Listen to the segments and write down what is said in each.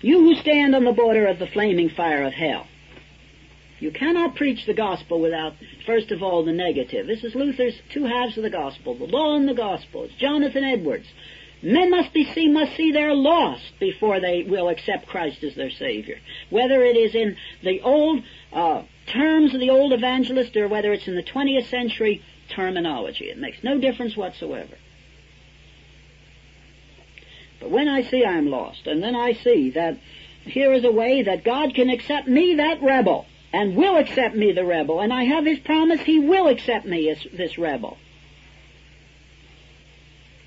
You who stand on the border of the flaming fire of hell. You cannot preach the gospel without, first of all, the negative. This is Luther's two halves of the gospel, the law and the gospel. It's Jonathan Edwards. Men must be seen, must see they're lost before they will accept Christ as their Savior. Whether it is in the old uh, terms of the old evangelist or whether it's in the 20th century terminology, it makes no difference whatsoever. But when I see I'm lost, and then I see that here is a way that God can accept me, that rebel, and will accept me, the rebel, and I have His promise He will accept me as this rebel.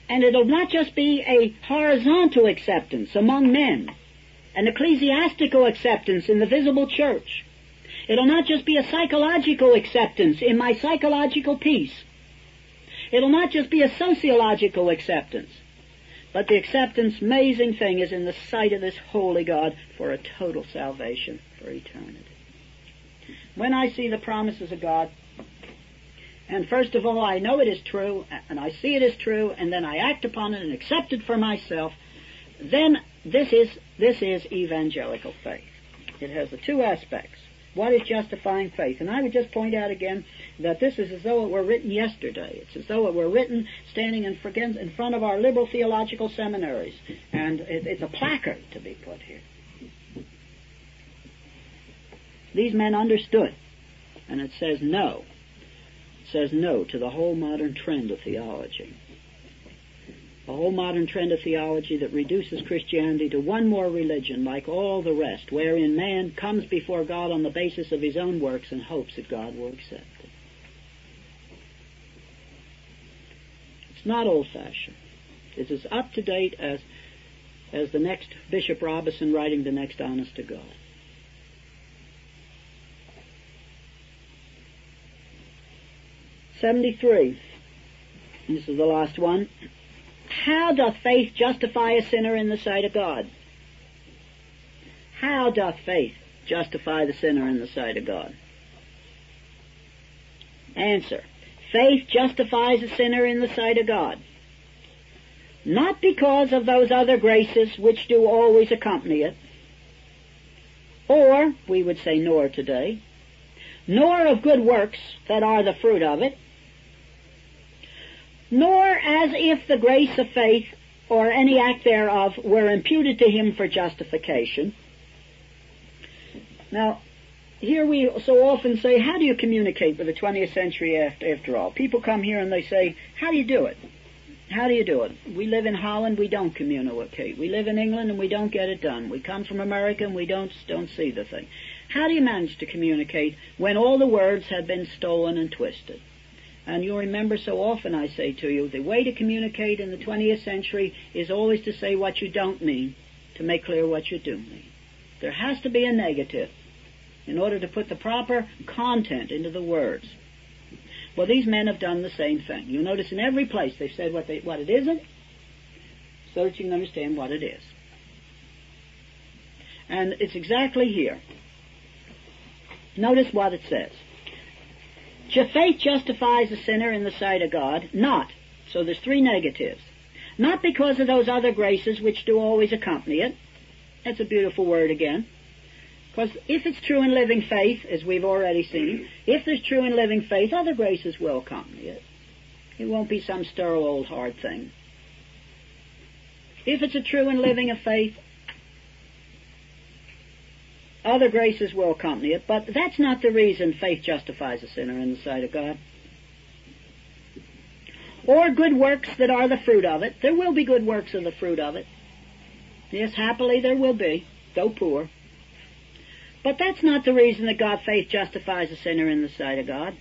And it'll not just be a horizontal acceptance among men, an ecclesiastical acceptance in the visible church. It'll not just be a psychological acceptance in my psychological peace. It'll not just be a sociological acceptance. But the acceptance, amazing thing, is in the sight of this holy God for a total salvation for eternity. When I see the promises of God, and first of all, I know it is true, and I see it is true, and then I act upon it and accept it for myself, then this is, this is evangelical faith. It has the two aspects. What is justifying faith? And I would just point out again that this is as though it were written yesterday. It's as though it were written standing in front of our liberal theological seminaries. And it's a placard to be put here. These men understood. And it says no. It says no to the whole modern trend of theology. A whole modern trend of theology that reduces Christianity to one more religion like all the rest, wherein man comes before God on the basis of his own works and hopes that God will accept it. It's not old-fashioned. It's as up-to-date as, as the next Bishop Robinson writing the next Honest to God. Seventy-three. This is the last one. How doth faith justify a sinner in the sight of God? How doth faith justify the sinner in the sight of God? Answer. Faith justifies a sinner in the sight of God. Not because of those other graces which do always accompany it, or, we would say nor today, nor of good works that are the fruit of it, nor as if the grace of faith or any act thereof were imputed to him for justification. Now, here we so often say, how do you communicate with the 20th century after, after all? People come here and they say, how do you do it? How do you do it? We live in Holland, we don't communicate. We live in England and we don't get it done. We come from America and we don't, don't see the thing. How do you manage to communicate when all the words have been stolen and twisted? And you remember so often I say to you, the way to communicate in the 20th century is always to say what you don't mean, to make clear what you do mean. There has to be a negative in order to put the proper content into the words. Well, these men have done the same thing. You notice in every place they've said what, they, what it isn't, so that you can understand what it is. And it's exactly here. Notice what it says. Faith justifies a sinner in the sight of God, not. So there's three negatives. Not because of those other graces which do always accompany it. That's a beautiful word again. Because if it's true in living faith, as we've already seen, if there's true in living faith, other graces will accompany it. It won't be some sterile old hard thing. If it's a true in living of faith, other graces will accompany it, but that's not the reason faith justifies a sinner in the sight of God. Or good works that are the fruit of it. There will be good works of the fruit of it. Yes, happily there will be, though poor. But that's not the reason that God faith justifies a sinner in the sight of God.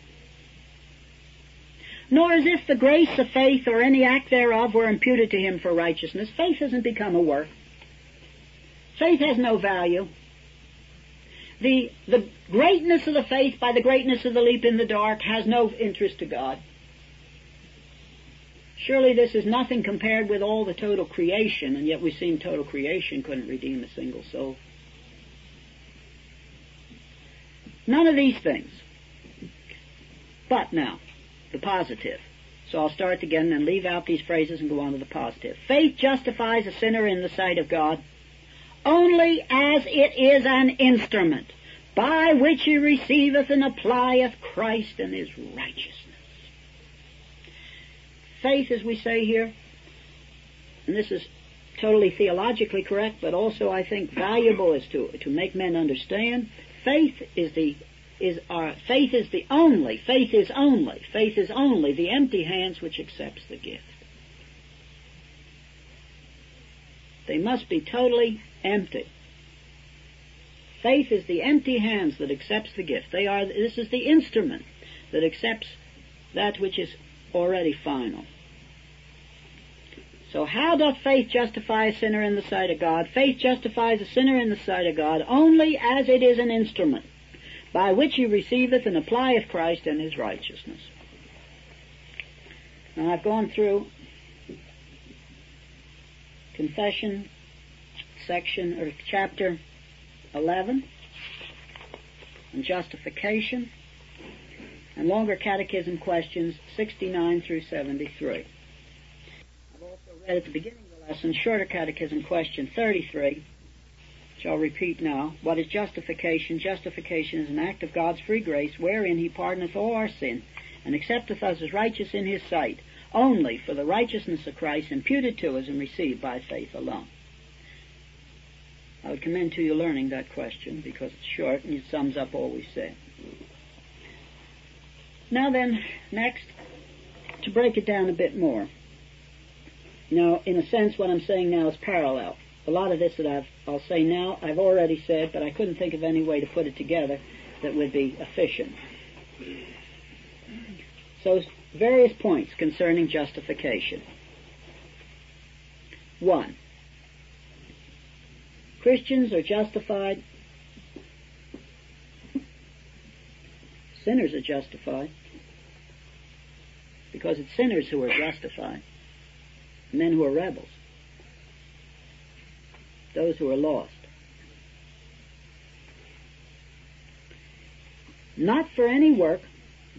Nor as if the grace of faith or any act thereof were imputed to him for righteousness. Faith doesn't become a work. Faith has no value the, the greatness of the faith by the greatness of the leap in the dark has no interest to God. Surely this is nothing compared with all the total creation, and yet we seem total creation couldn't redeem a single soul. None of these things. But now, the positive. So I'll start again and leave out these phrases and go on to the positive. Faith justifies a sinner in the sight of God only as it is an instrument by which he receiveth and applieth Christ and his righteousness. Faith, as we say here, and this is totally theologically correct, but also I think valuable is to, to make men understand, faith is the is our faith is the only faith is only faith is only the empty hands which accepts the gift. They must be totally empty. Faith is the empty hands that accepts the gift. They are this is the instrument that accepts that which is already final. So how doth faith justify a sinner in the sight of God? Faith justifies a sinner in the sight of God only as it is an instrument by which he receiveth and applieth Christ and his righteousness. Now I've gone through confession section or chapter 11 and justification and longer catechism questions 69 through 73. I've also read at the beginning of the lesson shorter catechism question 33 shall repeat now. What is justification? Justification is an act of God's free grace wherein He pardoneth all our sin and accepteth us as righteous in His sight, only for the righteousness of Christ imputed to us and received by faith alone. I would commend to you learning that question because it's short and it sums up all we said. Now then, next, to break it down a bit more. Now, in a sense, what I'm saying now is parallel a lot of this that I've, I'll say now, I've already said, but I couldn't think of any way to put it together that would be efficient. So, various points concerning justification. One, Christians are justified, sinners are justified, because it's sinners who are justified, men who are rebels those who are lost. Not for any work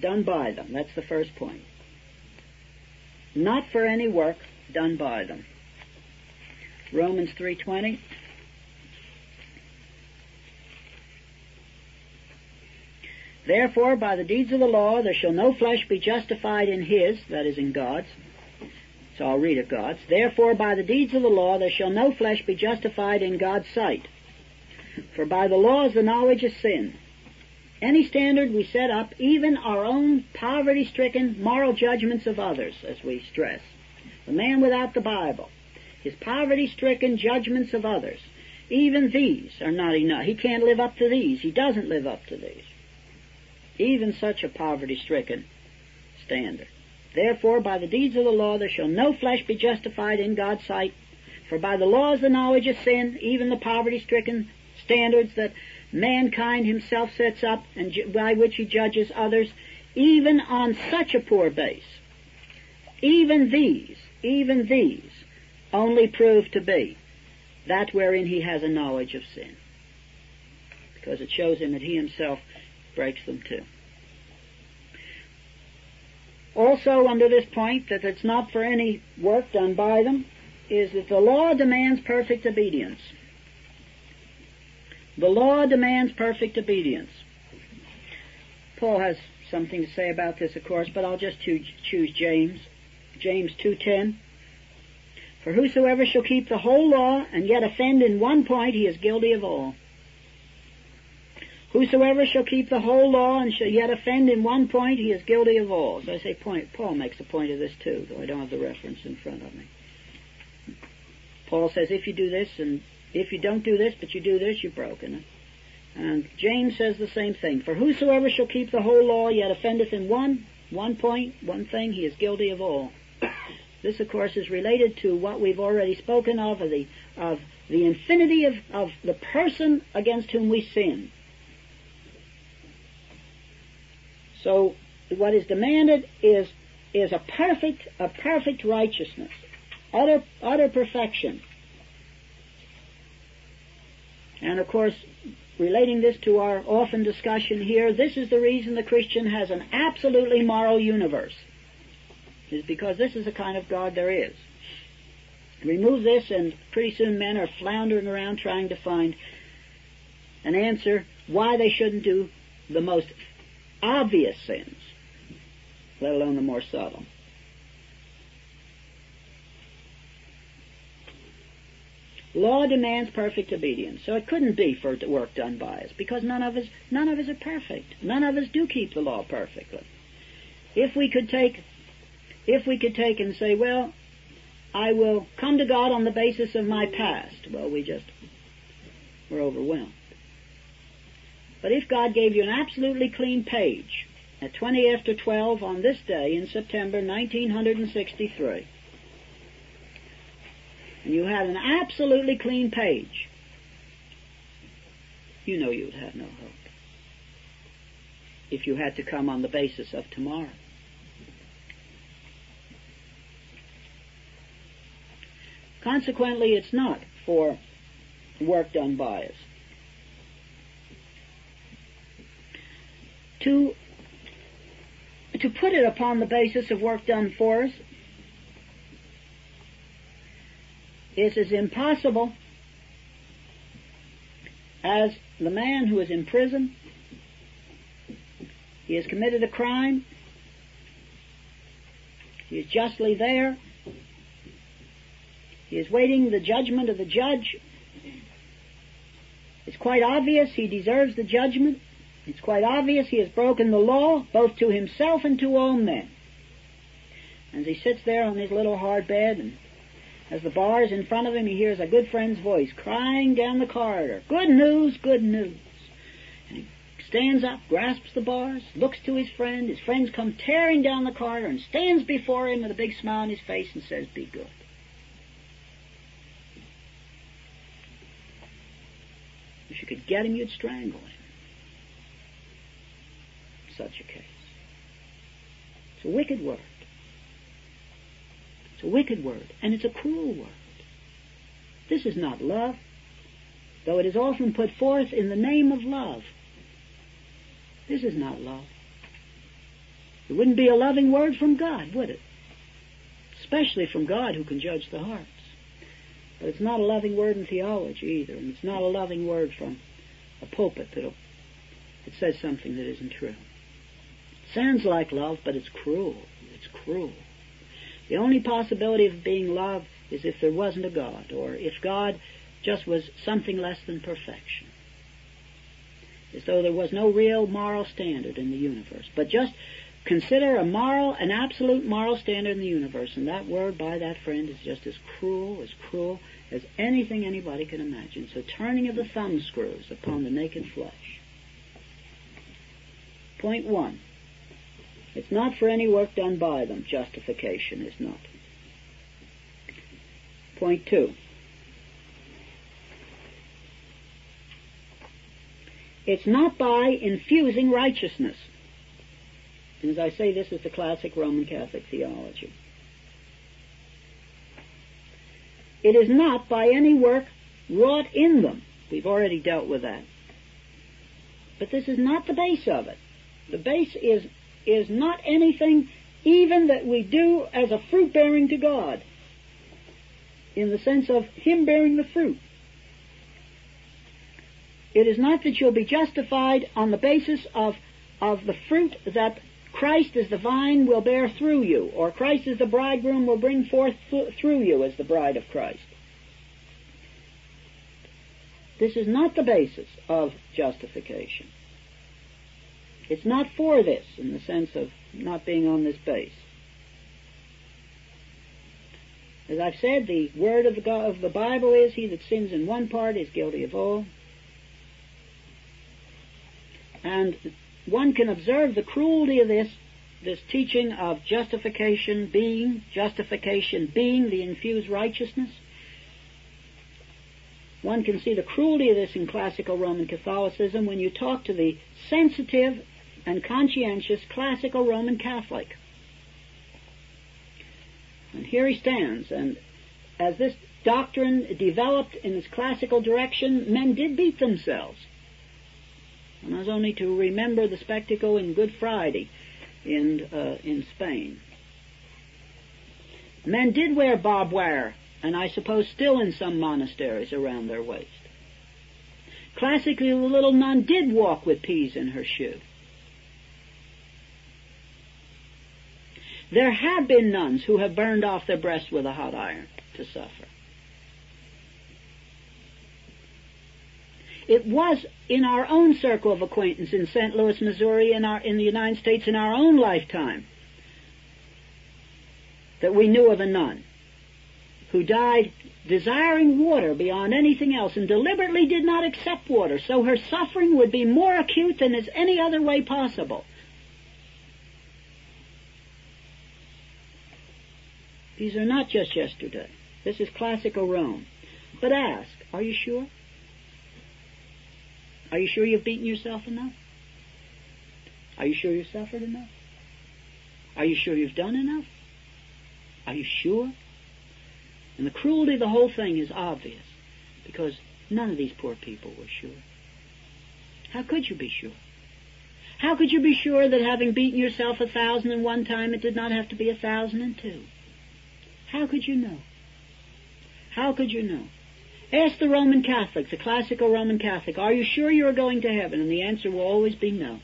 done by them. That's the first point. Not for any work done by them. Romans 3:20 Therefore by the deeds of the law there shall no flesh be justified in his that is in God's so I'll read of God's. Therefore, by the deeds of the law, there shall no flesh be justified in God's sight. For by the law is the knowledge of sin. Any standard we set up, even our own poverty-stricken moral judgments of others, as we stress. The man without the Bible, his poverty-stricken judgments of others, even these are not enough. He can't live up to these. He doesn't live up to these. Even such a poverty-stricken standard. Therefore, by the deeds of the law there shall no flesh be justified in God's sight. For by the law is the knowledge of sin, even the poverty-stricken standards that mankind himself sets up and by which he judges others, even on such a poor base. Even these, even these, only prove to be that wherein he has a knowledge of sin. Because it shows him that he himself breaks them too. Also under this point that it's not for any work done by them is that the law demands perfect obedience. The law demands perfect obedience. Paul has something to say about this, of course, but I'll just choose James. James 2.10. For whosoever shall keep the whole law and yet offend in one point, he is guilty of all. Whosoever shall keep the whole law and shall yet offend in one point, he is guilty of all. So I say point, Paul makes a point of this too, though I don't have the reference in front of me. Paul says if you do this and if you don't do this, but you do this, you've broken it. And James says the same thing. For whosoever shall keep the whole law yet offendeth in one, one point, one thing, he is guilty of all. This, of course, is related to what we've already spoken of, of the, of the infinity of, of the person against whom we sin. So what is demanded is is a perfect a perfect righteousness, utter utter perfection. And of course, relating this to our often discussion here, this is the reason the Christian has an absolutely moral universe. Is because this is the kind of God there is. Remove this and pretty soon men are floundering around trying to find an answer why they shouldn't do the most obvious sins, let alone the more subtle. Law demands perfect obedience, so it couldn't be for work done by us, because none of us, none of us are perfect. None of us do keep the law perfectly. If we could take, if we could take and say, well, I will come to God on the basis of my past, well, we just, we're overwhelmed. But if God gave you an absolutely clean page at 20 after 12 on this day in September 1963, and you had an absolutely clean page, you know you would have no hope. If you had to come on the basis of tomorrow. Consequently, it's not for work done by us. To, to put it upon the basis of work done for us is as impossible as the man who is in prison. He has committed a crime. He is justly there. He is waiting the judgment of the judge. It's quite obvious he deserves the judgment. It's quite obvious he has broken the law, both to himself and to all men. As he sits there on his little hard bed and as the bars in front of him, he hears a good friend's voice crying down the corridor, Good news, good news. And he stands up, grasps the bars, looks to his friend. His friends come tearing down the corridor and stands before him with a big smile on his face and says, Be good. If you could get him, you'd strangle him. Such a case. It's a wicked word. It's a wicked word, and it's a cruel word. This is not love, though it is often put forth in the name of love. This is not love. It wouldn't be a loving word from God, would it? Especially from God who can judge the hearts. But it's not a loving word in theology either, and it's not a loving word from a pulpit that it says something that isn't true. It sounds like love, but it's cruel. It's cruel. The only possibility of being love is if there wasn't a God, or if God just was something less than perfection. As though there was no real moral standard in the universe. But just consider a moral, an absolute moral standard in the universe, and that word by that friend is just as cruel, as cruel as anything anybody can imagine. So turning of the thumb screws upon the naked flesh. Point one. It's not for any work done by them. Justification is not. Point two. It's not by infusing righteousness. And as I say, this is the classic Roman Catholic theology. It is not by any work wrought in them. We've already dealt with that. But this is not the base of it. The base is is not anything even that we do as a fruit bearing to God, in the sense of Him bearing the fruit. It is not that you'll be justified on the basis of, of the fruit that Christ as the vine will bear through you, or Christ as the bridegroom will bring forth th- through you as the bride of Christ. This is not the basis of justification. It's not for this in the sense of not being on this base. As I've said, the word of the, God, of the Bible is, he that sins in one part is guilty of all. And one can observe the cruelty of this, this teaching of justification being, justification being the infused righteousness. One can see the cruelty of this in classical Roman Catholicism when you talk to the sensitive and conscientious classical Roman Catholic. And here he stands, and as this doctrine developed in its classical direction, men did beat themselves. And I was only to remember the spectacle in Good Friday in, uh, in Spain. Men did wear barbed wire and I suppose still in some monasteries around their waist. Classically, the little nun did walk with peas in her shoe. There have been nuns who have burned off their breasts with a hot iron to suffer. It was in our own circle of acquaintance in St. Louis, Missouri, in, our, in the United States in our own lifetime that we knew of a nun who died desiring water beyond anything else and deliberately did not accept water, so her suffering would be more acute than is any other way possible. These are not just yesterday. This is classical Rome. But ask, are you sure? Are you sure you've beaten yourself enough? Are you sure you've suffered enough? Are you sure you've done enough? Are you sure? And the cruelty of the whole thing is obvious because none of these poor people were sure. How could you be sure? How could you be sure that having beaten yourself a thousand and one time it did not have to be a thousand and two? How could you know? How could you know? Ask the Roman Catholic, the classical Roman Catholic, are you sure you are going to heaven? And the answer will always be no.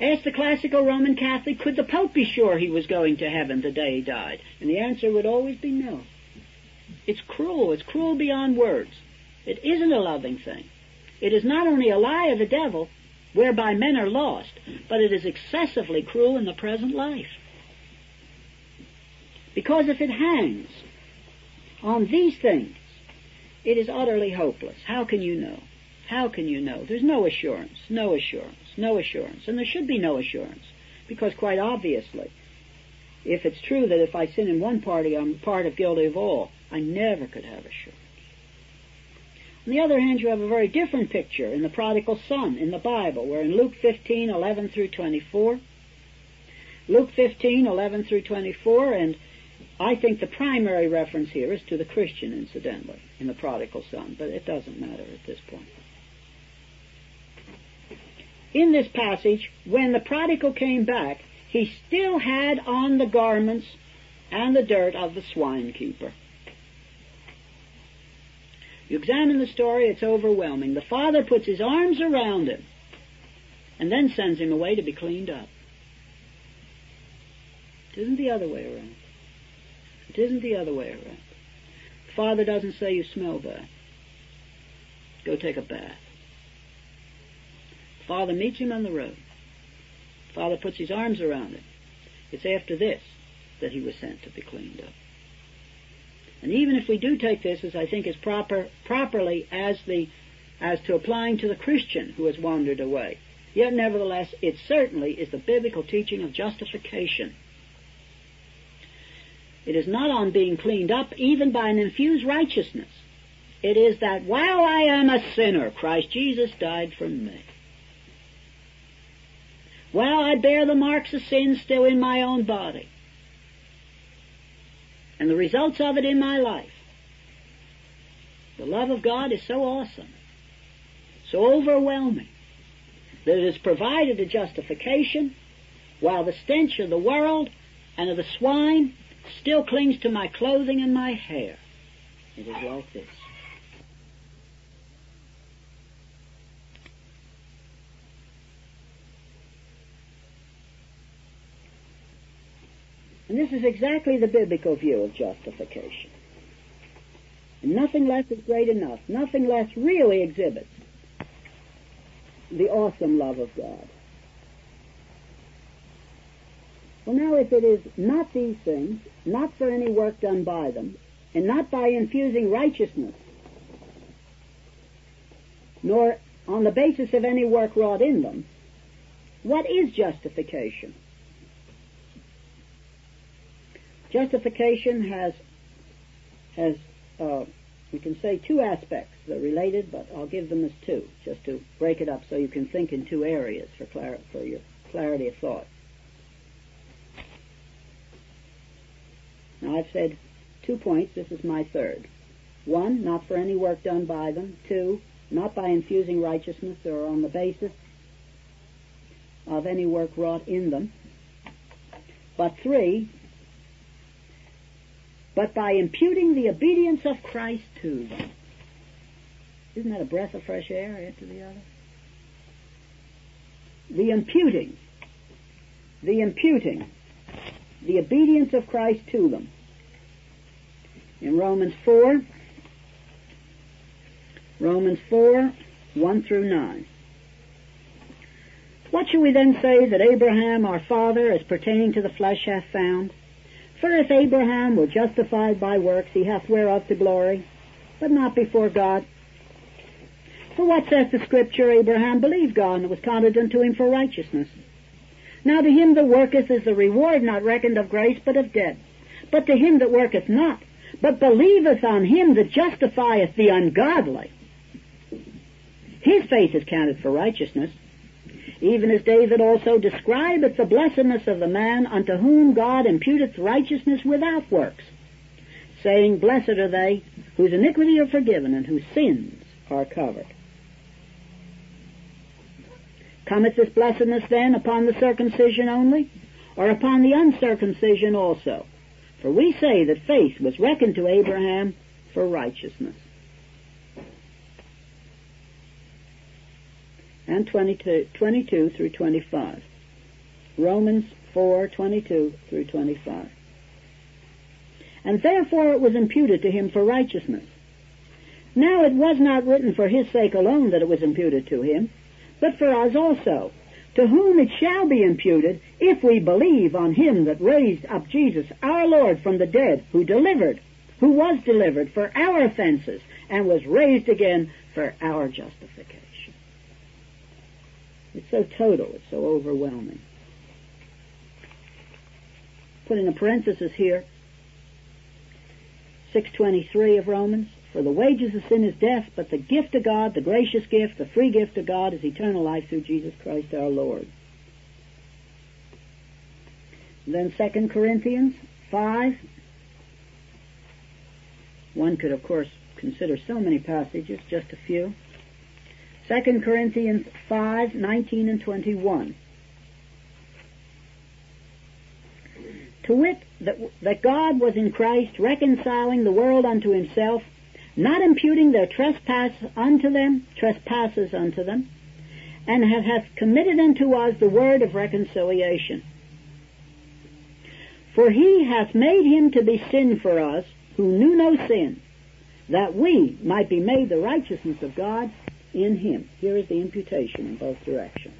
Ask the classical Roman Catholic, could the Pope be sure he was going to heaven the day he died? And the answer would always be no. It's cruel. It's cruel beyond words. It isn't a loving thing. It is not only a lie of the devil, whereby men are lost, but it is excessively cruel in the present life. Because if it hangs on these things, it is utterly hopeless. How can you know? How can you know? There's no assurance, no assurance, no assurance. And there should be no assurance. Because quite obviously, if it's true that if I sin in one party, I'm part of guilty of all, I never could have assurance. On the other hand, you have a very different picture in the prodigal son in the Bible, where in Luke 15, 11 through 24, Luke 15, 11 through 24, and I think the primary reference here is to the Christian, incidentally, in the prodigal son, but it doesn't matter at this point. In this passage, when the prodigal came back, he still had on the garments and the dirt of the swine keeper. You examine the story, it's overwhelming. The father puts his arms around him and then sends him away to be cleaned up. It isn't the other way around. It isn't the other way around. The Father doesn't say you smell bad. Go take a bath. The Father meets him on the road. The Father puts his arms around him. It's after this that he was sent to be cleaned up. And even if we do take this as I think is proper, properly as the, as to applying to the Christian who has wandered away, yet nevertheless it certainly is the biblical teaching of justification it is not on being cleaned up even by an infused righteousness. It is that while I am a sinner, Christ Jesus died for me. While I bear the marks of sin still in my own body, and the results of it in my life, the love of God is so awesome, so overwhelming, that it has provided a justification, while the stench of the world and of the swine still clings to my clothing and my hair. It is like this. And this is exactly the biblical view of justification. Nothing less is great enough. Nothing less really exhibits the awesome love of God. Well, now, if it is not these things, not for any work done by them, and not by infusing righteousness, nor on the basis of any work wrought in them, what is justification? Justification has, has, uh, we can say two aspects. They're related, but I'll give them as two, just to break it up so you can think in two areas for, clar- for your clarity of thought. Now I've said two points. This is my third. One, not for any work done by them. Two, not by infusing righteousness or on the basis of any work wrought in them. But three, but by imputing the obedience of Christ to them. Isn't that a breath of fresh air after the other? The imputing, the imputing, the obedience of Christ to them. In Romans 4, Romans 4, 1 through 9. What shall we then say that Abraham our father as pertaining to the flesh hath found? For if Abraham were justified by works, he hath whereof to glory, but not before God. For what saith the Scripture? Abraham believed God, and it was counted unto him for righteousness. Now to him that worketh is the reward not reckoned of grace, but of debt. But to him that worketh not, but believeth on him that justifieth the ungodly, his faith is counted for righteousness. Even as David also describeth the blessedness of the man unto whom God imputeth righteousness without works, saying, Blessed are they whose iniquity are forgiven and whose sins are covered. Cometh this blessedness then upon the circumcision only, or upon the uncircumcision also? For we say that faith was reckoned to Abraham for righteousness. And 22, 22 through 25. Romans 4, 22 through 25. And therefore it was imputed to him for righteousness. Now it was not written for his sake alone that it was imputed to him, but for us also, to whom it shall be imputed if we believe on him that raised up Jesus our Lord from the dead, who delivered, who was delivered for our offenses, and was raised again for our justification. It's so total, it's so overwhelming. Put in a parenthesis here, 623 of Romans. For the wages of sin is death, but the gift of God, the gracious gift, the free gift of God is eternal life through Jesus Christ our Lord. then 2 Corinthians 5. One could, of course, consider so many passages, just a few. 2 Corinthians 5, 19 and 21. To wit, that, that God was in Christ reconciling the world unto himself, not imputing their trespass unto them, trespasses unto them, and hath committed unto us the word of reconciliation. For he hath made him to be sin for us, who knew no sin, that we might be made the righteousness of God in him. Here is the imputation in both directions.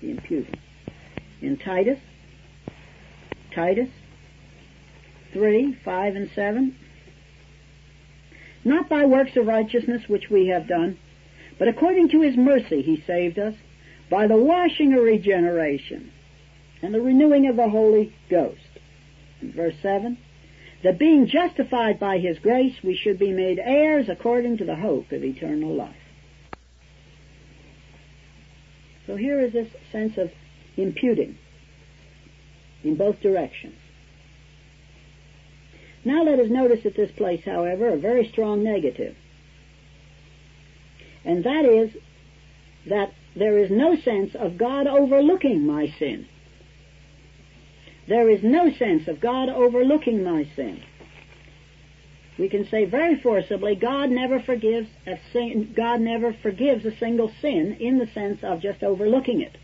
The imputing. In Titus, Titus 3, 5 and 7, not by works of righteousness which we have done, but according to his mercy he saved us by the washing of regeneration and the renewing of the Holy Ghost. Verse 7, that being justified by his grace we should be made heirs according to the hope of eternal life. So here is this sense of imputing in both directions. Now let us notice at this place, however, a very strong negative. And that is that there is no sense of God overlooking my sin. There is no sense of God overlooking my sin. We can say very forcibly, God never forgives a sin, God never forgives a single sin in the sense of just overlooking it.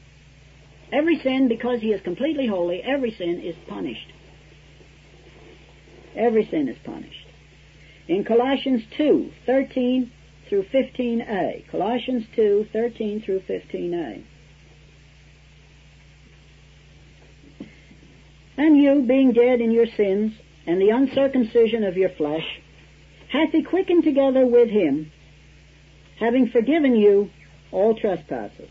Every sin, because He is completely holy, every sin is punished. Every sin is punished. In Colossians 2, 13 through 15a. Colossians 2, 13 through 15a. And you, being dead in your sins, and the uncircumcision of your flesh, hath he quickened together with him, having forgiven you all trespasses,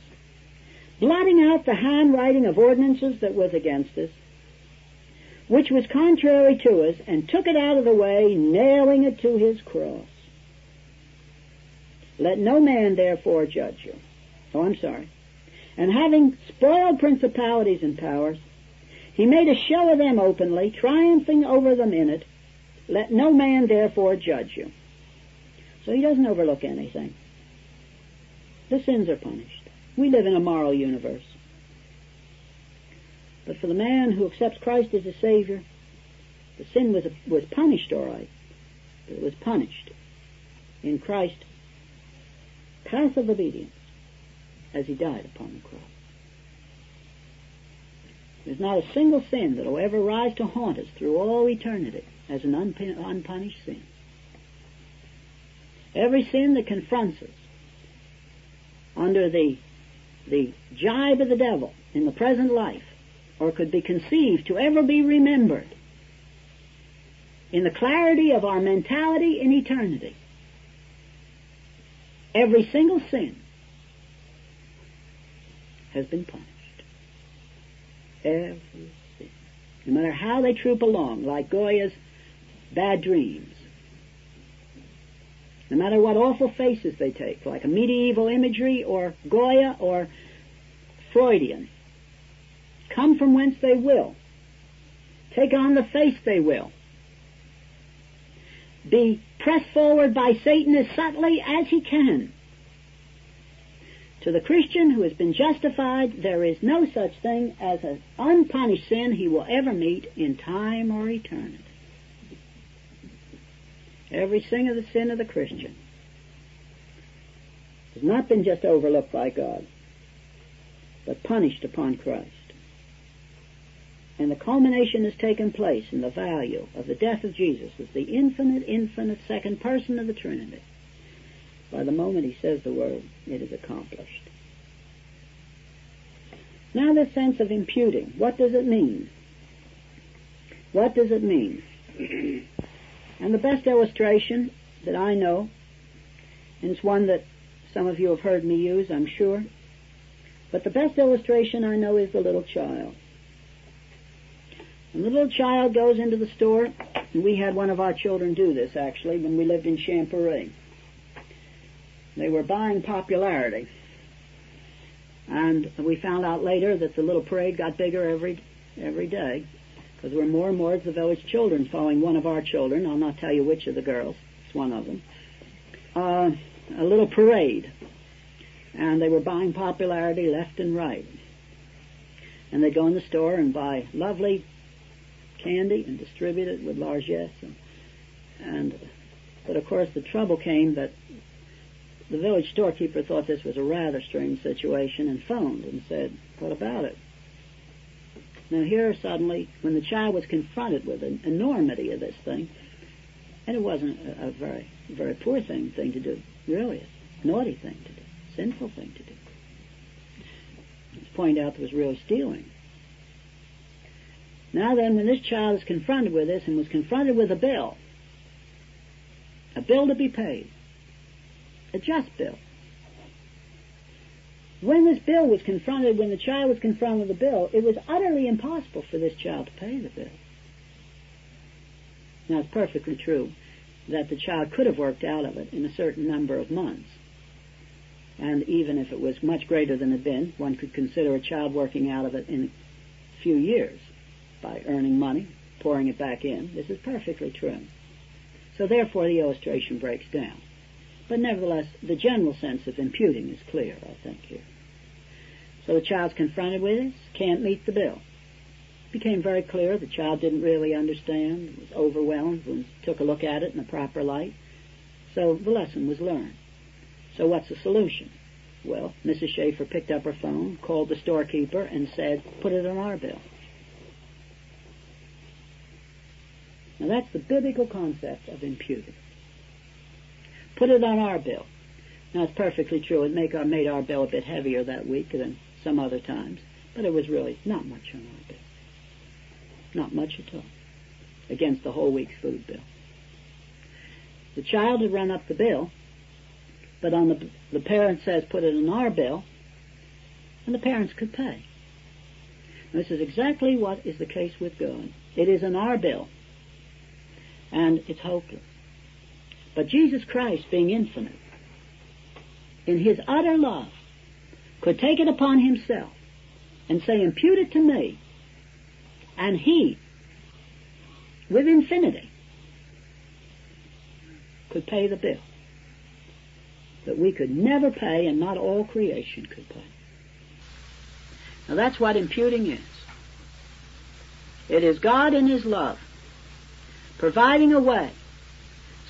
blotting out the handwriting of ordinances that was against us, which was contrary to us, and took it out of the way, nailing it to his cross. Let no man therefore judge you. Oh, I'm sorry. And having spoiled principalities and powers, he made a show of them openly, triumphing over them in it. Let no man therefore judge you. So he doesn't overlook anything. The sins are punished. We live in a moral universe. But for the man who accepts Christ as a Savior, The sin was, was punished, all right, but it was punished in Christ's path of obedience as he died upon the cross. There's not a single sin that will ever rise to haunt us through all eternity as an unpunished sin. Every sin that confronts us under the, the jibe of the devil in the present life, or could be conceived to ever be remembered in the clarity of our mentality in eternity, every single sin has been punished. Every sin. No matter how they troop along, like Goya's bad dreams. No matter what awful faces they take, like a medieval imagery or Goya or Freudian. Come from whence they will. Take on the face they will. Be pressed forward by Satan as subtly as he can. To the Christian who has been justified, there is no such thing as an unpunished sin he will ever meet in time or eternity. Every sin of the sin of the Christian has not been just overlooked by God, but punished upon Christ. And the culmination has taken place in the value of the death of Jesus as the infinite, infinite second person of the Trinity. By the moment he says the word, it is accomplished. Now this sense of imputing, what does it mean? What does it mean? and the best illustration that I know, and it's one that some of you have heard me use, I'm sure, but the best illustration I know is the little child. And the little child goes into the store, and we had one of our children do this actually when we lived in Champery. They were buying popularity. And we found out later that the little parade got bigger every every day because there were more and more of the village children following one of our children. I'll not tell you which of the girls. It's one of them. Uh, a little parade, and they were buying popularity left and right. And they go in the store and buy lovely candy and distribute it with largesse. And, and but of course the trouble came that the village storekeeper thought this was a rather strange situation and phoned and said, "What about it?" Now here suddenly, when the child was confronted with the enormity of this thing, and it wasn't a, a very, very poor thing thing to do, really, a naughty thing to do, sinful thing to do. Point out there was real stealing. Now then, when this child is confronted with this and was confronted with a bill, a bill to be paid, a just bill. When this bill was confronted, when the child was confronted with the bill, it was utterly impossible for this child to pay the bill. Now it's perfectly true that the child could have worked out of it in a certain number of months. And even if it was much greater than it had been, one could consider a child working out of it in a few years by earning money, pouring it back in. This is perfectly true. So therefore the illustration breaks down. But nevertheless, the general sense of imputing is clear, I think, here. So the child's confronted with this, can't meet the bill. It became very clear the child didn't really understand, was overwhelmed when took a look at it in the proper light. So the lesson was learned. So what's the solution? Well, Mrs. Schaeffer picked up her phone, called the storekeeper, and said, put it on our bill. Now that's the biblical concept of imputing. Put it on our bill. Now it's perfectly true. It make our, made our bill a bit heavier that week than some other times, but it was really not much on our bill. Not much at all. Against the whole week's food bill. The child had run up the bill, but on the, the parent says put it on our bill, and the parents could pay. And this is exactly what is the case with God. It is on our bill, and it's hopeless. But Jesus Christ, being infinite, in his utter love, could take it upon himself and say, impute it to me. And he, with infinity, could pay the bill that we could never pay and not all creation could pay. Now that's what imputing is. It is God in His love providing a way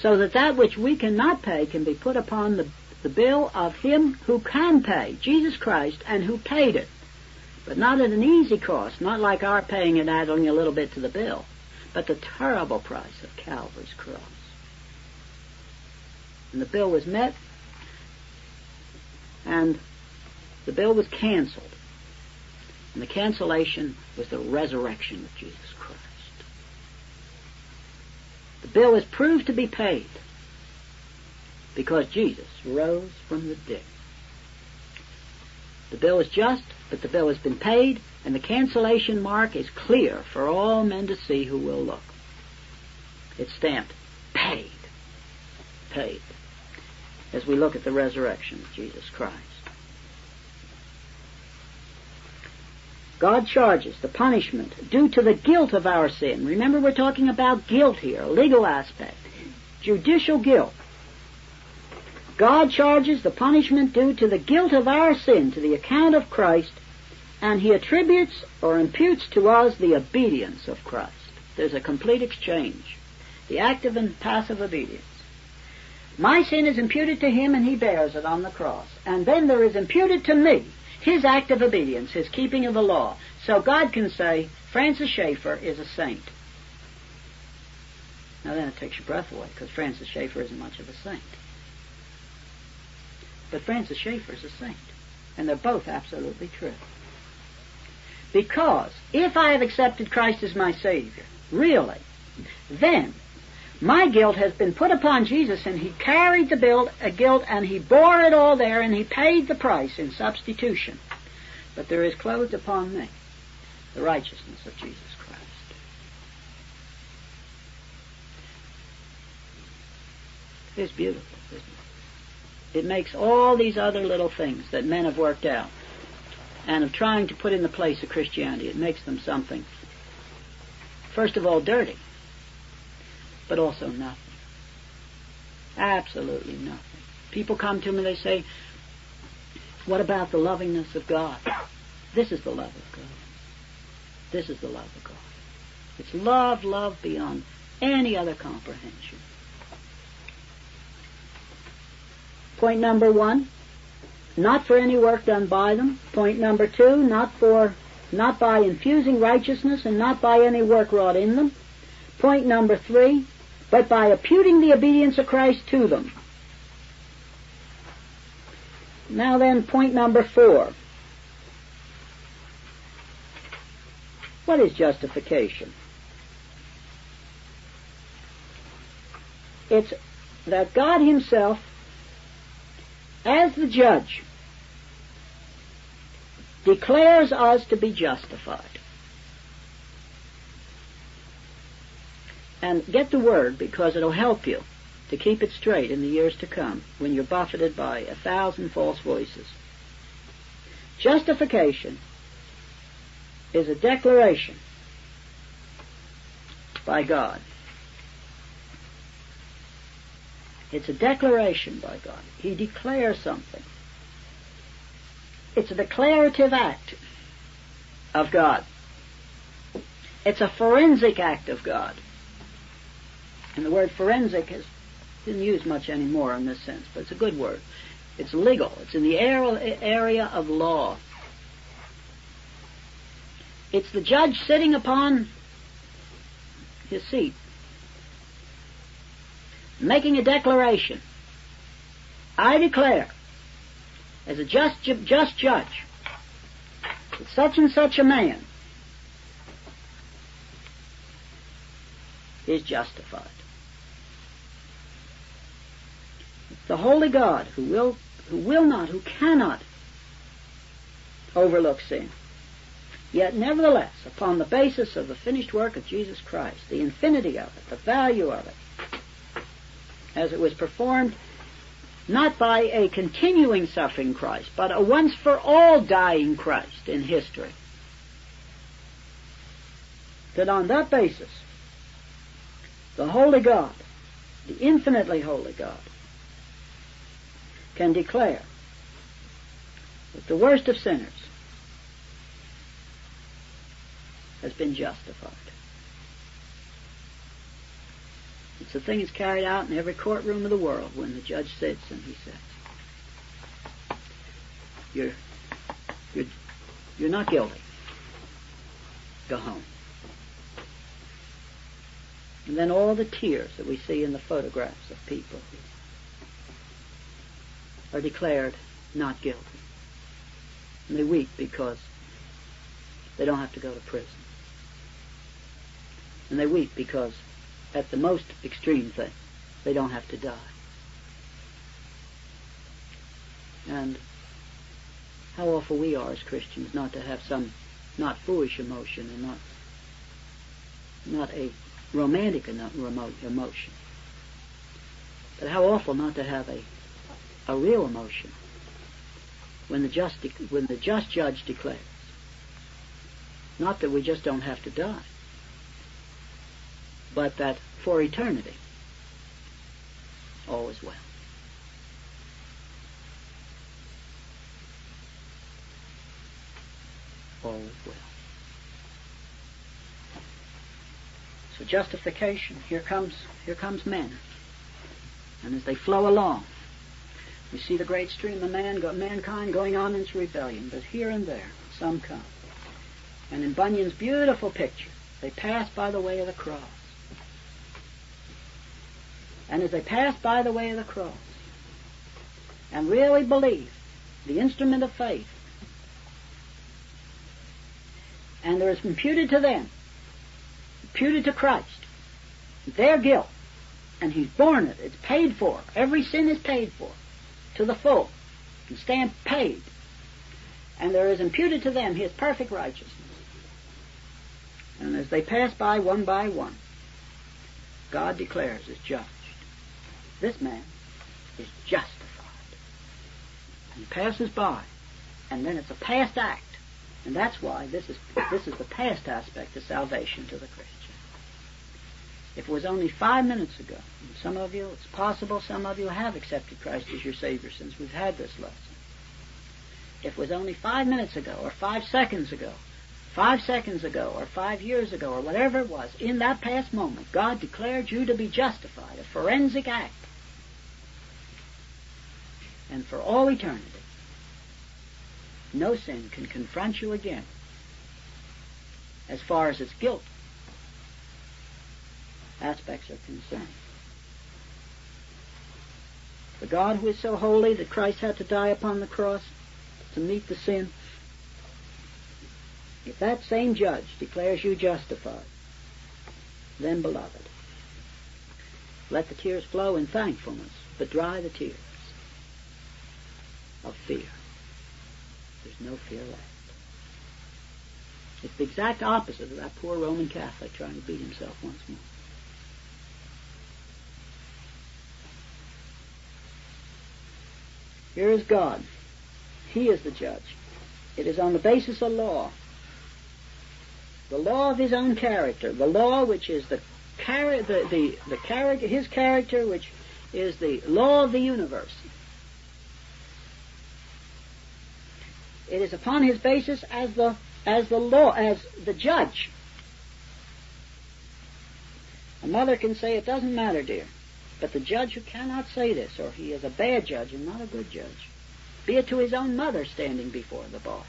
so that that which we cannot pay can be put upon the, the bill of him who can pay, Jesus Christ, and who paid it. But not at an easy cost, not like our paying it adding a little bit to the bill, but the terrible price of Calvary's cross. And the bill was met, and the bill was canceled. And the cancellation was the resurrection of Jesus. The bill is proved to be paid because Jesus rose from the dead. The bill is just, but the bill has been paid, and the cancellation mark is clear for all men to see who will look. It's stamped, paid, paid, as we look at the resurrection of Jesus Christ. God charges the punishment due to the guilt of our sin. Remember we're talking about guilt here, a legal aspect. Judicial guilt. God charges the punishment due to the guilt of our sin to the account of Christ, and He attributes or imputes to us the obedience of Christ. There's a complete exchange. The active and passive obedience. My sin is imputed to Him and He bears it on the cross. And then there is imputed to me his act of obedience, his keeping of the law. So God can say, Francis Schaeffer is a saint. Now then it takes your breath away, because Francis Schaeffer isn't much of a saint. But Francis Schaeffer is a saint. And they're both absolutely true. Because if I have accepted Christ as my Savior, really, then my guilt has been put upon Jesus and he carried the a uh, guilt and he bore it all there and he paid the price in substitution. But there is clothed upon me the righteousness of Jesus Christ. It's beautiful, isn't it? It makes all these other little things that men have worked out and of trying to put in the place of Christianity, it makes them something, first of all, dirty but also nothing. Absolutely nothing. People come to me, and they say, what about the lovingness of God? This is the love of God. This is the love of God. It's love, love beyond any other comprehension. Point number one, not for any work done by them. Point number two, not for, not by infusing righteousness and not by any work wrought in them. Point number three, but by imputing the obedience of Christ to them. Now then, point number four. What is justification? It's that God Himself, as the judge, declares us to be justified. And get the word because it'll help you to keep it straight in the years to come when you're buffeted by a thousand false voices. Justification is a declaration by God. It's a declaration by God. He declares something. It's a declarative act of God. It's a forensic act of God. And the word forensic is, isn't used much anymore in this sense, but it's a good word. It's legal. It's in the area of law. It's the judge sitting upon his seat, making a declaration. I declare, as a just, just judge, that such and such a man is justified. The holy God who will, who will not, who cannot overlook sin. Yet nevertheless, upon the basis of the finished work of Jesus Christ, the infinity of it, the value of it, as it was performed not by a continuing suffering Christ, but a once for all dying Christ in history. That on that basis, the Holy God, the infinitely holy God, can declare that the worst of sinners has been justified. It's The thing that's carried out in every courtroom of the world when the judge sits and he says, "You're, you're, you're not guilty. Go home." And then all the tears that we see in the photographs of people are declared not guilty. And they weep because they don't have to go to prison. And they weep because at the most extreme thing, they don't have to die. And how awful we are as Christians not to have some not foolish emotion and not not a romantic emotion. But how awful not to have a a real emotion when the just when the just judge declares. Not that we just don't have to die, but that for eternity, all is well. All is well. So justification, here comes here comes men. And as they flow along, we see the great stream of man, mankind going on in its rebellion, but here and there some come. And in Bunyan's beautiful picture, they pass by the way of the cross. And as they pass by the way of the cross and really believe the instrument of faith, and there is imputed to them, imputed to Christ, their guilt, and He's borne it, it's paid for, every sin is paid for, to the full, and stand paid, and there is imputed to them His perfect righteousness. And as they pass by one by one, God declares as judged. This man is justified. He passes by, and then it's a past act. And that's why this is this is the past aspect of salvation to the Christian. If it was only five minutes ago, some of you, it's possible some of you have accepted Christ as your Savior since we've had this lesson. If it was only five minutes ago, or five seconds ago, five seconds ago or five years ago or whatever it was, in that past moment, God declared you to be justified, a forensic act. And for all eternity, no sin can confront you again as far as its guilt aspects are concerned. The God who is so holy that Christ had to die upon the cross to meet the sin if that same judge declares you justified, then, beloved, let the tears flow in thankfulness, but dry the tears of fear. There's no fear left. It's the exact opposite of that poor Roman Catholic trying to beat himself once more. Here is God. He is the judge. It is on the basis of law the law of his own character, the law which is the, the, the, the character, his character, which is the law of the universe. It is upon his basis as the as the law as the judge. A mother can say it doesn't matter, dear, but the judge who cannot say this, or he is a bad judge and not a good judge, be it to his own mother standing before the bar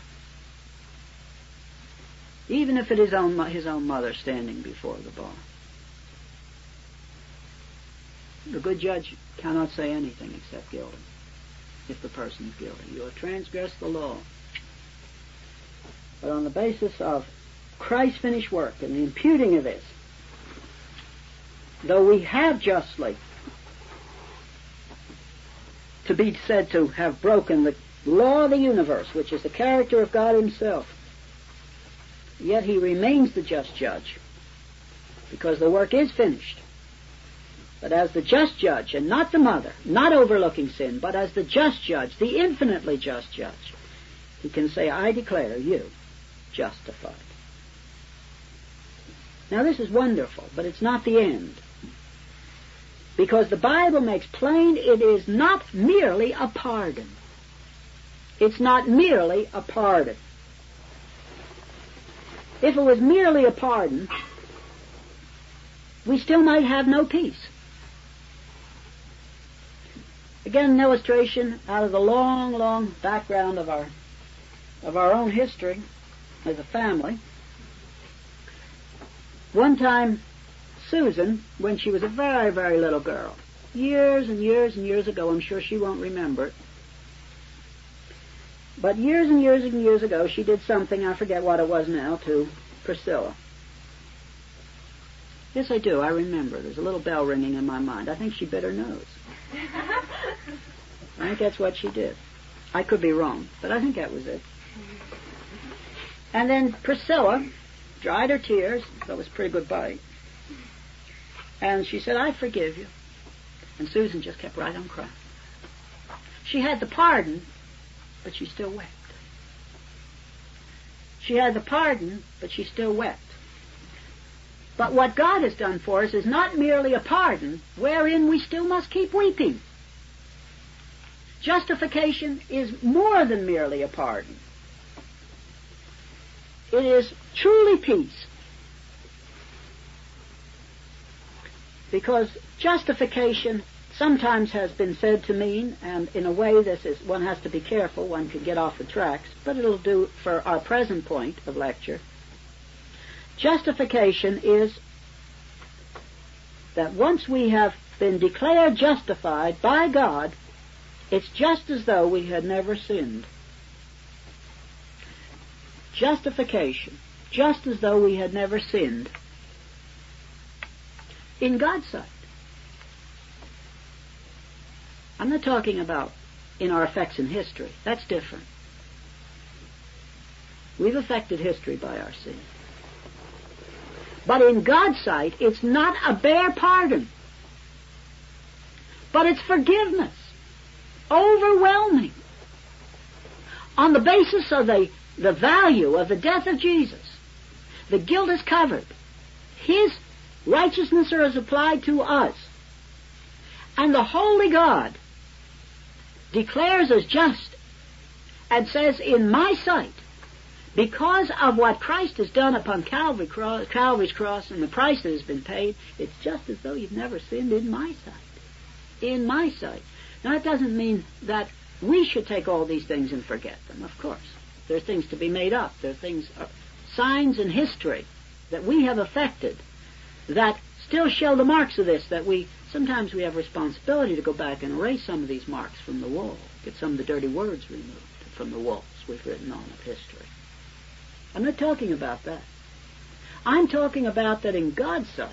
even if it is own, his own mother standing before the bar. The good judge cannot say anything except guilty, if the person is guilty. You have transgressed the law. But on the basis of Christ's finished work and the imputing of this, though we have justly to be said to have broken the law of the universe, which is the character of God Himself, yet he remains the just judge because the work is finished. But as the just judge, and not the mother, not overlooking sin, but as the just judge, the infinitely just judge, he can say, I declare you justified. Now this is wonderful, but it's not the end. Because the Bible makes plain it is not merely a pardon. It's not merely a pardon. If it was merely a pardon, we still might have no peace. Again, an illustration out of the long, long background of our of our own history as a family. One time, Susan, when she was a very, very little girl, years and years and years ago, I'm sure she won't remember it, but years and years and years ago, she did something, I forget what it was now, to Priscilla. Yes, I do. I remember. There's a little bell ringing in my mind. I think she bit her nose. I think that's what she did. I could be wrong, but I think that was it. And then Priscilla dried her tears. That was a pretty good bite. And she said, I forgive you. And Susan just kept right on crying. She had the pardon, but she still wept. She had the pardon, but she still wept. But what God has done for us is not merely a pardon, wherein we still must keep weeping. Justification is more than merely a pardon. It is truly peace. Because justification sometimes has been said to mean, and in a way this is, one has to be careful, one can get off the tracks, but it'll do for our present point of lecture. Justification is that once we have been declared justified by God, it's just as though we had never sinned. Justification, just as though we had never sinned. In God's sight. I'm not talking about in our effects in history. That's different. We've affected history by our sin. But in God's sight, it's not a bare pardon. But it's forgiveness. Overwhelming. On the basis of the, the value of the death of Jesus. The guilt is covered. His righteousness is applied to us. And the Holy God declares us just and says, in my sight, because of what Christ has done upon Calvary cross, Calvary's cross and the price that has been paid, it's just as though you've never sinned in my sight. In my sight. Now, that doesn't mean that we should take all these things and forget them, of course. There are things to be made up. There are things, uh, signs in history that we have affected that still show the marks of this, that we Sometimes we have responsibility to go back and erase some of these marks from the wall, get some of the dirty words removed from the walls we've written on of history. I'm not talking about that. I'm talking about that in God's sight.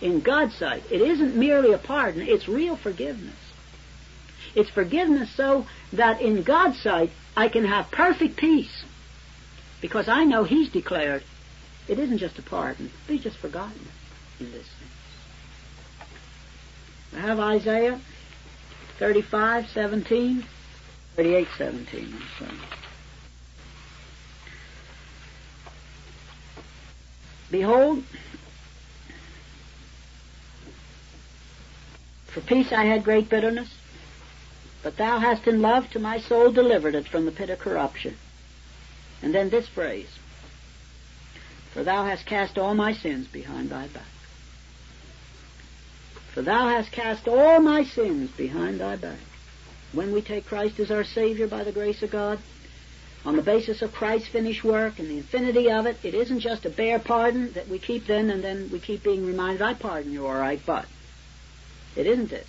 In God's sight, it isn't merely a pardon, it's real forgiveness. It's forgiveness so that in God's sight I can have perfect peace. Because I know He's declared it isn't just a pardon, He's just forgotten in this thing. I have Isaiah 35, 17, 38, 17. So. Behold, for peace I had great bitterness, but thou hast in love to my soul delivered it from the pit of corruption. And then this phrase, for thou hast cast all my sins behind thy back. For thou hast cast all my sins behind thy back. When we take Christ as our Savior by the grace of God, on the basis of Christ's finished work and the infinity of it, it isn't just a bare pardon that we keep then and then we keep being reminded, I pardon you, all right, but. It isn't this.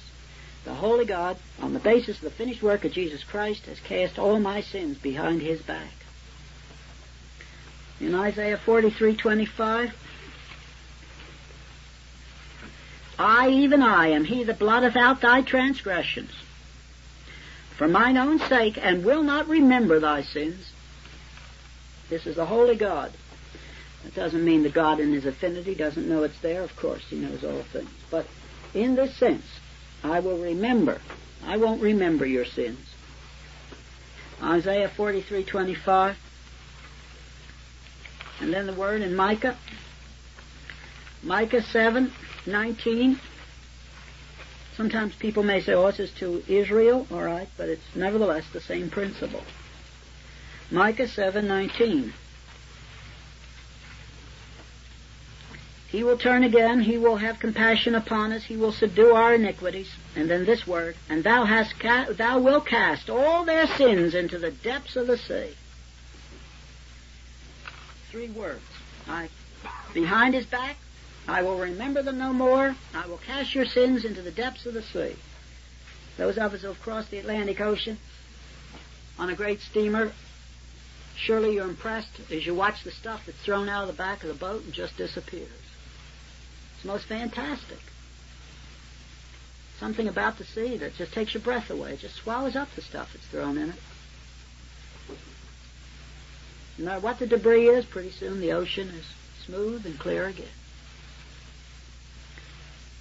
The Holy God, on the basis of the finished work of Jesus Christ, has cast all my sins behind his back. In Isaiah 43:25, I, even I, am he that blotteth out thy transgressions for mine own sake, and will not remember thy sins. This is the holy God. That doesn't mean the God in his affinity doesn't know it's there. Of course, he knows all things. But in this sense, I will remember. I won't remember your sins. Isaiah 43:25. And then the word in Micah. Micah 7, 19. Sometimes people may say, oh, this is to Israel, all right, but it's nevertheless the same principle. Micah 7:19. He will turn again. He will have compassion upon us. He will subdue our iniquities. And then this word, and thou hast ca- thou wilt cast all their sins into the depths of the sea. Three words. I, behind his back, I will remember them no more. I will cast your sins into the depths of the sea. Those of us who have crossed the Atlantic Ocean on a great steamer, surely you're impressed as you watch the stuff that's thrown out of the back of the boat and just disappears. It's most fantastic. Something about the sea that just takes your breath away. It just swallows up the stuff that's thrown in it. No matter what the debris is, pretty soon the ocean is smooth and clear again.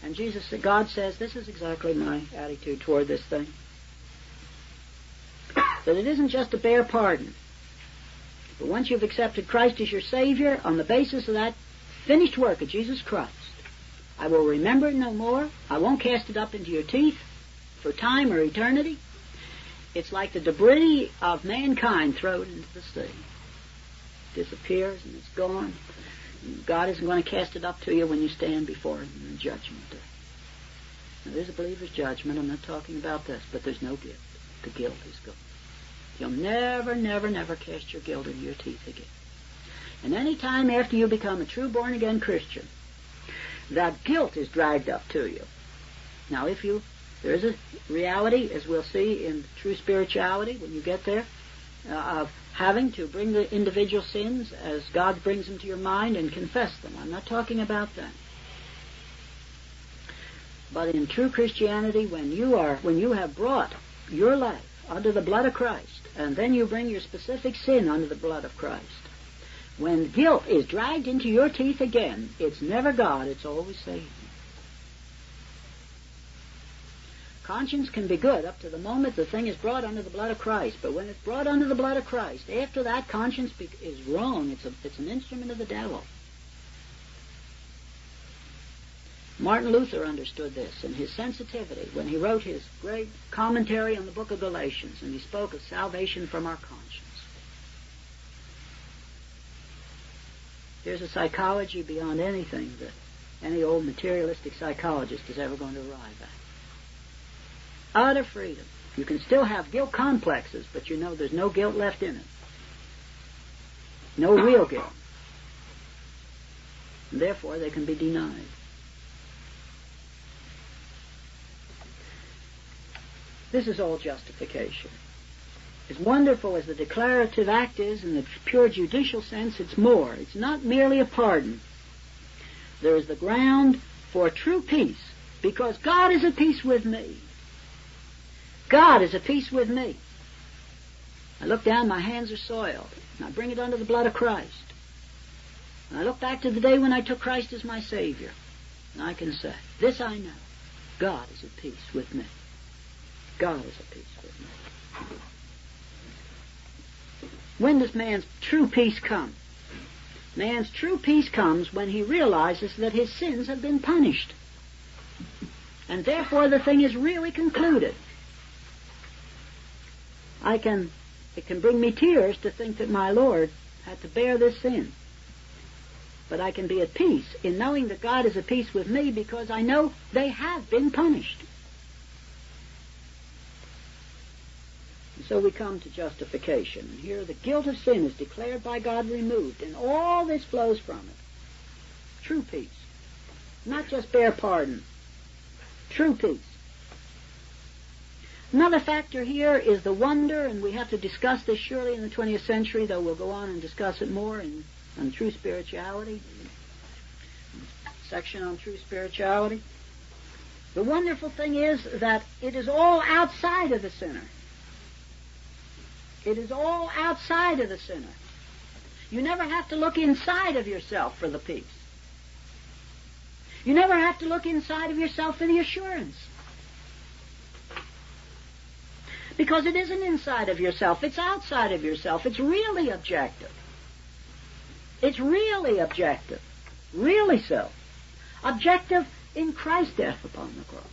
And Jesus, God says, this is exactly my attitude toward this thing. That it isn't just a bare pardon. But once you've accepted Christ as your Savior, on the basis of that finished work of Jesus Christ, I will remember it no more. I won't cast it up into your teeth for time or eternity. It's like the debris of mankind thrown into the sea. Disappears and it's gone. God isn't going to cast it up to you when you stand before Him in judgment. Now, there's a believer's judgment. I'm not talking about this, but there's no guilt. The guilt is gone. You'll never, never, never cast your guilt into your teeth again. And any time after you become a true born again Christian, that guilt is dragged up to you. Now, if you, there is a reality, as we'll see in true spirituality when you get there, uh, of having to bring the individual sins as God brings them to your mind and confess them. I'm not talking about that. But in true Christianity, when you are, when you have brought your life under the blood of Christ, and then you bring your specific sin under the blood of Christ, when guilt is dragged into your teeth again, it's never God, it's always Satan. Conscience can be good up to the moment the thing is brought under the blood of Christ, but when it's brought under the blood of Christ, after that conscience is wrong. It's, a, it's an instrument of the devil. Martin Luther understood this in his sensitivity when he wrote his great commentary on the book of Galatians, and he spoke of salvation from our conscience. There's a psychology beyond anything that any old materialistic psychologist is ever going to arrive at utter freedom. You can still have guilt complexes, but you know there's no guilt left in it. No real guilt. And therefore, they can be denied. This is all justification. As wonderful as the declarative act is in the pure judicial sense, it's more. It's not merely a pardon. There is the ground for true peace, because God is at peace with me. God is at peace with me. I look down, my hands are soiled, and I bring it under the blood of Christ. And I look back to the day when I took Christ as my Savior, and I can say, this I know, God is at peace with me. God is at peace with me. When does man's true peace come? Man's true peace comes when he realizes that his sins have been punished. And therefore the thing is really concluded. I can, it can bring me tears to think that my Lord had to bear this sin. But I can be at peace in knowing that God is at peace with me because I know they have been punished. And so we come to justification. Here the guilt of sin is declared by God removed, and all this flows from it. True peace. Not just bare pardon. True peace. Another factor here is the wonder, and we have to discuss this surely in the 20th century, though we'll go on and discuss it more in, on true spirituality. Section on true spirituality. The wonderful thing is that it is all outside of the sinner. It is all outside of the sinner. You never have to look inside of yourself for the peace. You never have to look inside of yourself for the assurance. Because it isn't inside of yourself, it's outside of yourself. It's really objective. It's really objective. Really so. Objective in Christ's death upon the cross.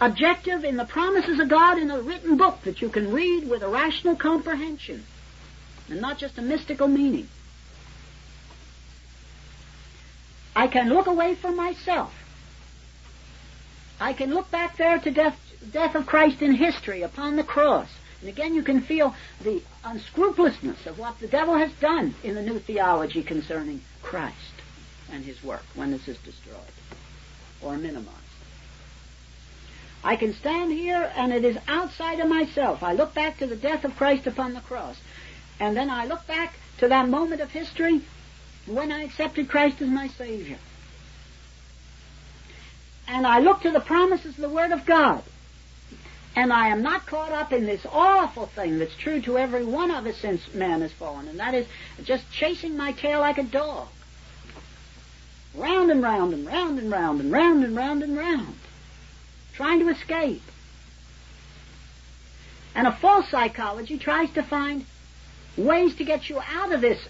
Objective in the promises of God in a written book that you can read with a rational comprehension and not just a mystical meaning. I can look away from myself. I can look back there to death, death of Christ in history upon the cross. And again, you can feel the unscrupulousness of what the devil has done in the new theology concerning Christ and his work when this is destroyed or minimized. I can stand here and it is outside of myself. I look back to the death of Christ upon the cross. And then I look back to that moment of history when I accepted Christ as my Savior. And I look to the promises of the Word of God. And I am not caught up in this awful thing that's true to every one of us since man has fallen, and that is just chasing my tail like a dog. Round and round and round and round and round and round and round. Trying to escape. And a false psychology tries to find ways to get you out of this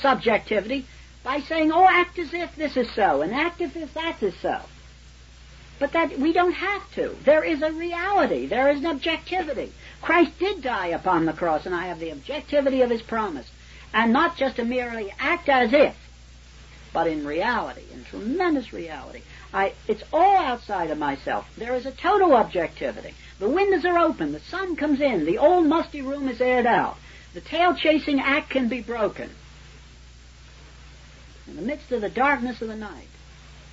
subjectivity by saying, oh, act as if this is so, and act as if that is so. But that we don't have to. There is a reality. There is an objectivity. Christ did die upon the cross, and I have the objectivity of his promise. And not just to merely act as if, but in reality, in tremendous reality. I, it's all outside of myself. There is a total objectivity. The windows are open. The sun comes in. The old musty room is aired out. The tail chasing act can be broken. In the midst of the darkness of the night,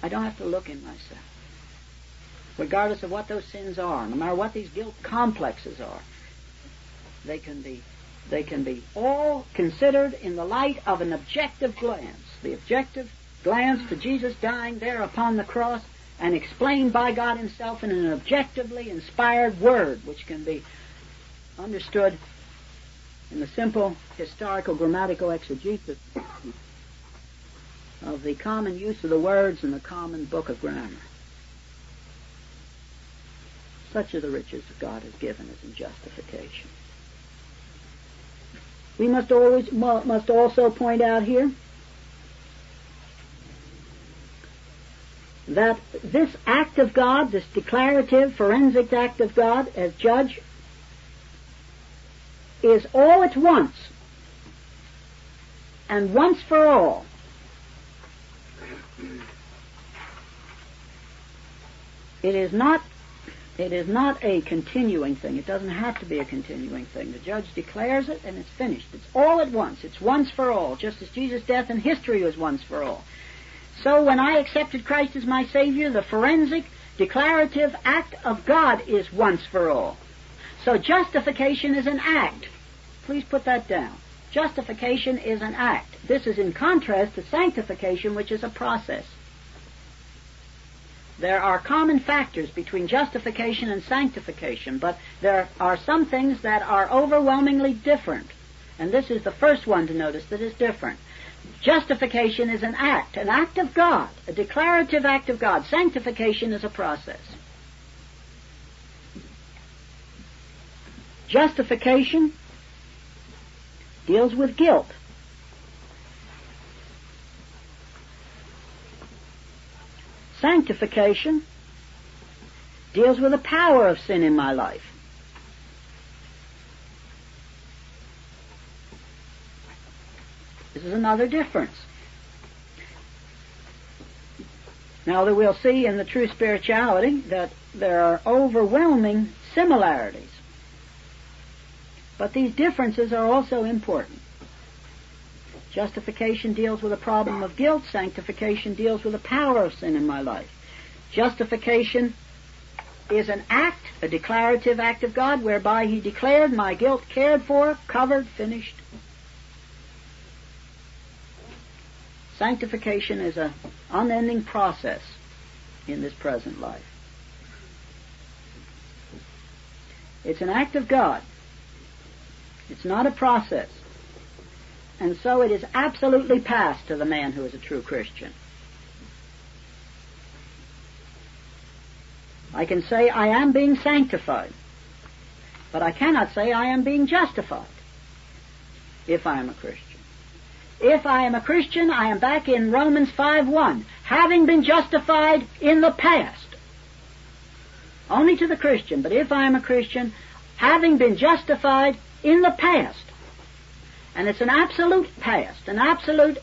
I don't have to look in myself regardless of what those sins are, no matter what these guilt complexes are. They can be, they can be all considered in the light of an objective glance. The objective glance to Jesus dying there upon the cross and explained by God Himself in an objectively inspired word, which can be understood in the simple historical grammatical exegesis of the common use of the words in the common book of grammar. Such are the riches that God has given us in justification. We must always must also point out here that this act of God, this declarative, forensic act of God as judge, is all at once and once for all. It is not it is not a continuing thing. It doesn't have to be a continuing thing. The judge declares it and it's finished. It's all at once. It's once for all, just as Jesus' death in history was once for all. So when I accepted Christ as my Savior, the forensic, declarative act of God is once for all. So justification is an act. Please put that down. Justification is an act. This is in contrast to sanctification, which is a process. There are common factors between justification and sanctification, but there are some things that are overwhelmingly different. And this is the first one to notice that is different. Justification is an act, an act of God, a declarative act of God. Sanctification is a process. Justification deals with guilt. Sanctification deals with the power of sin in my life. This is another difference. Now that we'll see in the true spirituality that there are overwhelming similarities. But these differences are also important. Justification deals with a problem of guilt. Sanctification deals with the power of sin in my life. Justification is an act, a declarative act of God, whereby He declared my guilt cared for, covered, finished. Sanctification is an unending process in this present life. It's an act of God. It's not a process. And so it is absolutely past to the man who is a true Christian. I can say I am being sanctified, but I cannot say I am being justified if I am a Christian. If I am a Christian, I am back in Romans 5.1, having been justified in the past. Only to the Christian, but if I am a Christian, having been justified in the past. And it's an absolute past, an absolute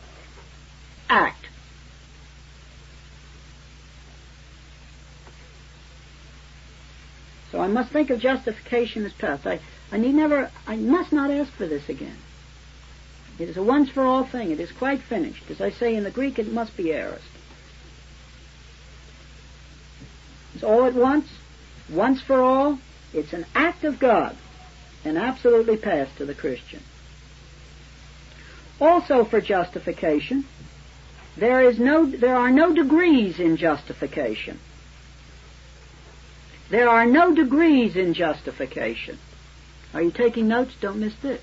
act. So I must think of justification as past. I, I need never, I must not ask for this again. It is a once for all thing. It is quite finished. As I say in the Greek, it must be aorist. It's all at once, once for all. It's an act of God, and absolutely past to the Christian. Also for justification, there is no, there are no degrees in justification. There are no degrees in justification. Are you taking notes? Don't miss this.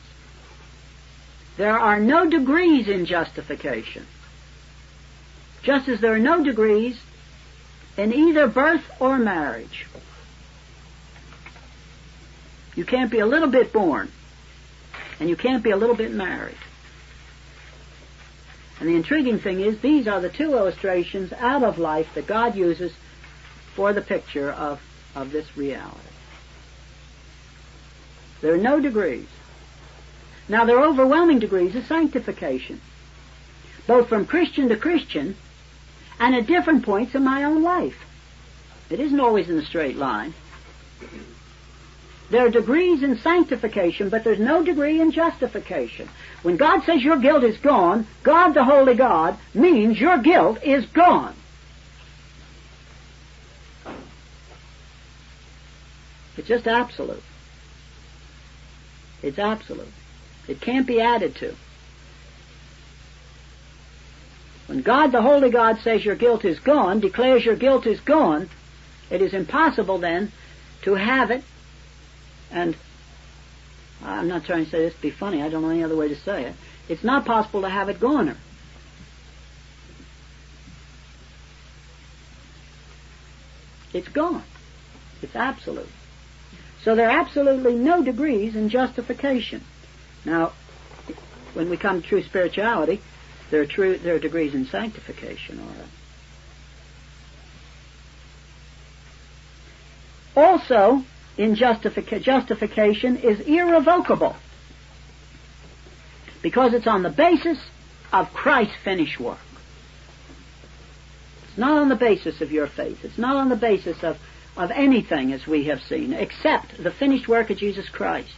There are no degrees in justification. Just as there are no degrees in either birth or marriage. You can't be a little bit born, and you can't be a little bit married. And the intriguing thing is, these are the two illustrations out of life that God uses for the picture of, of this reality. There are no degrees. Now, there are overwhelming degrees of sanctification, both from Christian to Christian and at different points in my own life. It isn't always in a straight line. There are degrees in sanctification, but there's no degree in justification. When God says your guilt is gone, God the Holy God means your guilt is gone. It's just absolute. It's absolute. It can't be added to. When God the Holy God says your guilt is gone, declares your guilt is gone, it is impossible then to have it and I'm not trying to say this to be funny. I don't know any other way to say it. It's not possible to have it goner. It's gone. It's absolute. So there are absolutely no degrees in justification. Now, when we come to true spirituality, there are true there are degrees in sanctification. All right. Also, in justifica- justification is irrevocable because it's on the basis of Christ's finished work. It's not on the basis of your faith. It's not on the basis of, of anything as we have seen, except the finished work of Jesus Christ.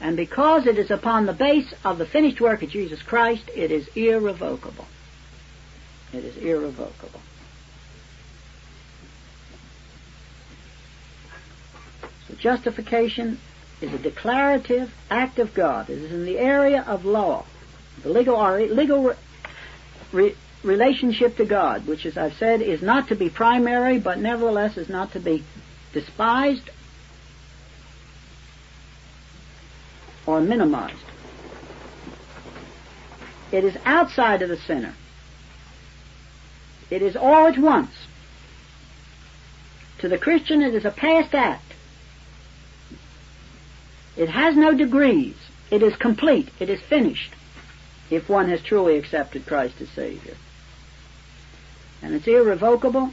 And because it is upon the base of the finished work of Jesus Christ, it is irrevocable. It is irrevocable. Justification is a declarative act of God. It is in the area of law, the legal, legal re, relationship to God, which, as I've said, is not to be primary, but nevertheless is not to be despised or minimized. It is outside of the sinner. It is all at once. To the Christian, it is a past act. It has no degrees. It is complete. It is finished if one has truly accepted Christ as Savior. And it's irrevocable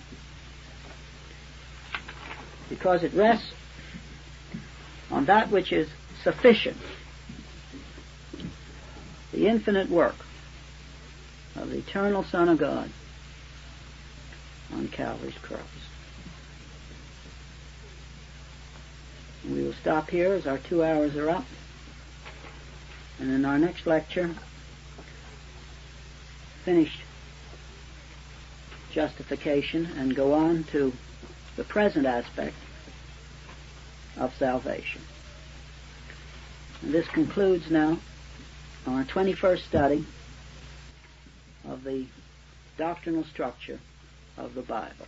because it rests on that which is sufficient. The infinite work of the eternal Son of God on Calvary's cross. We will stop here as our two hours are up. And in our next lecture, finish justification and go on to the present aspect of salvation. And this concludes now our 21st study of the doctrinal structure of the Bible.